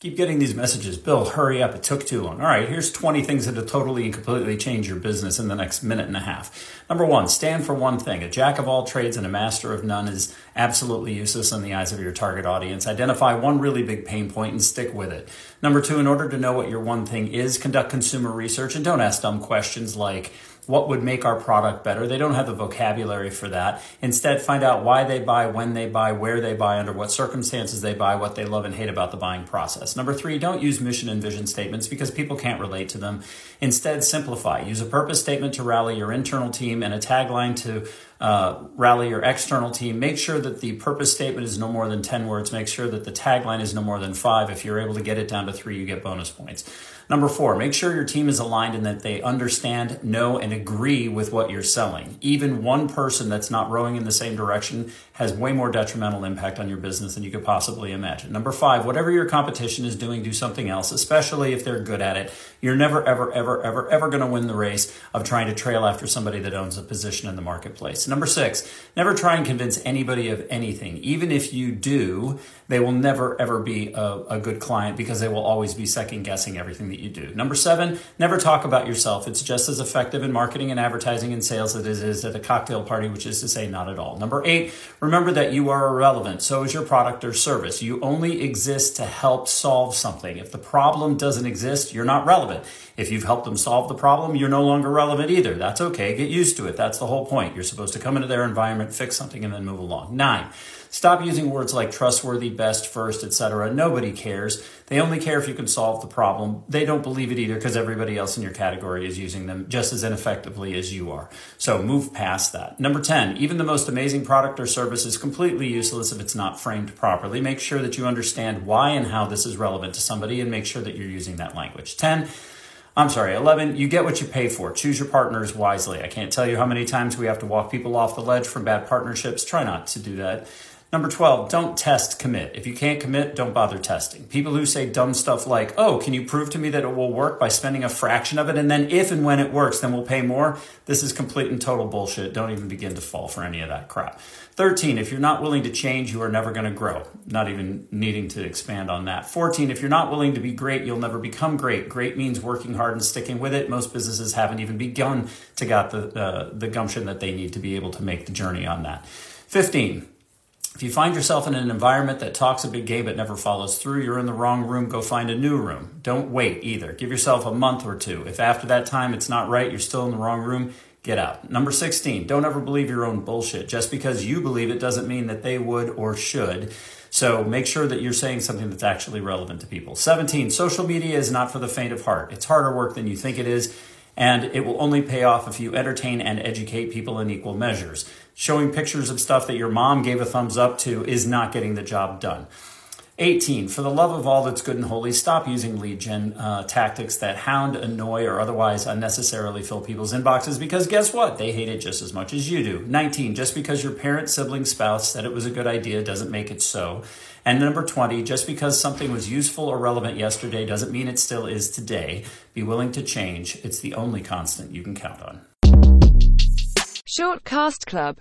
Keep getting these messages. Bill, hurry up. It took too long. All right, here's 20 things that'll totally and completely change your business in the next minute and a half. Number one, stand for one thing. A jack of all trades and a master of none is absolutely useless in the eyes of your target audience. Identify one really big pain point and stick with it. Number two, in order to know what your one thing is, conduct consumer research and don't ask dumb questions like, what would make our product better. They don't have the vocabulary for that. Instead, find out why they buy, when they buy, where they buy, under what circumstances they buy, what they love and hate about the buying process. Number three, don't use mission and vision statements because people can't relate to them. Instead, simplify. Use a purpose statement to rally your internal team and a tagline to uh, rally your external team. Make sure that the purpose statement is no more than 10 words. Make sure that the tagline is no more than five. If you're able to get it down to three, you get bonus points. Number four, make sure your team is aligned and that they understand, know, and agree with what you're selling. Even one person that's not rowing in the same direction has way more detrimental impact on your business than you could possibly imagine. Number five, whatever your competition is doing, do something else, especially if they're good at it. You're never, ever, ever, ever, ever going to win the race of trying to trail after somebody that owns a position in the marketplace. Number six, never try and convince anybody of anything. Even if you do, they will never, ever be a, a good client because they will always be second guessing everything that you do. Number seven, never talk about yourself. It's just as effective in marketing and advertising and sales as it is at a cocktail party, which is to say, not at all. Number eight, remember that you are irrelevant. So is your product or service. You only exist to help solve something. If the problem doesn't exist, you're not relevant. If you've helped them solve the problem, you're no longer relevant either. That's okay. Get used to it. That's the whole point. You're supposed to come into their environment, fix something, and then move along. Nine, stop using words like trustworthy, best, first, etc. Nobody cares. They only care if you can solve the problem. They don't believe it either because everybody else in your category is using them just as ineffectively as you are. So move past that. Number 10, even the most amazing product or service is completely useless if it's not framed properly. Make sure that you understand why and how this is relevant to somebody and make sure that you're using that language. 10, I'm sorry, 11, you get what you pay for. Choose your partners wisely. I can't tell you how many times we have to walk people off the ledge from bad partnerships. Try not to do that. Number 12, don't test, commit. If you can't commit, don't bother testing. People who say dumb stuff like, oh, can you prove to me that it will work by spending a fraction of it? And then if and when it works, then we'll pay more. This is complete and total bullshit. Don't even begin to fall for any of that crap. 13, if you're not willing to change, you are never going to grow. Not even needing to expand on that. 14, if you're not willing to be great, you'll never become great. Great means working hard and sticking with it. Most businesses haven't even begun to got the, uh, the gumption that they need to be able to make the journey on that. 15, if you find yourself in an environment that talks a big game but never follows through, you're in the wrong room, go find a new room. Don't wait either. Give yourself a month or two. If after that time it's not right, you're still in the wrong room, get out. Number 16, don't ever believe your own bullshit. Just because you believe it doesn't mean that they would or should. So make sure that you're saying something that's actually relevant to people. 17, social media is not for the faint of heart. It's harder work than you think it is and it will only pay off if you entertain and educate people in equal measures. Showing pictures of stuff that your mom gave a thumbs up to is not getting the job done. 18. For the love of all that's good and holy, stop using lead gen uh, tactics that hound, annoy, or otherwise unnecessarily fill people's inboxes because guess what? They hate it just as much as you do. 19. Just because your parent, sibling, spouse said it was a good idea doesn't make it so. And number 20, just because something was useful or relevant yesterday doesn't mean it still is today. Be willing to change. It's the only constant you can count on. Shortcast Club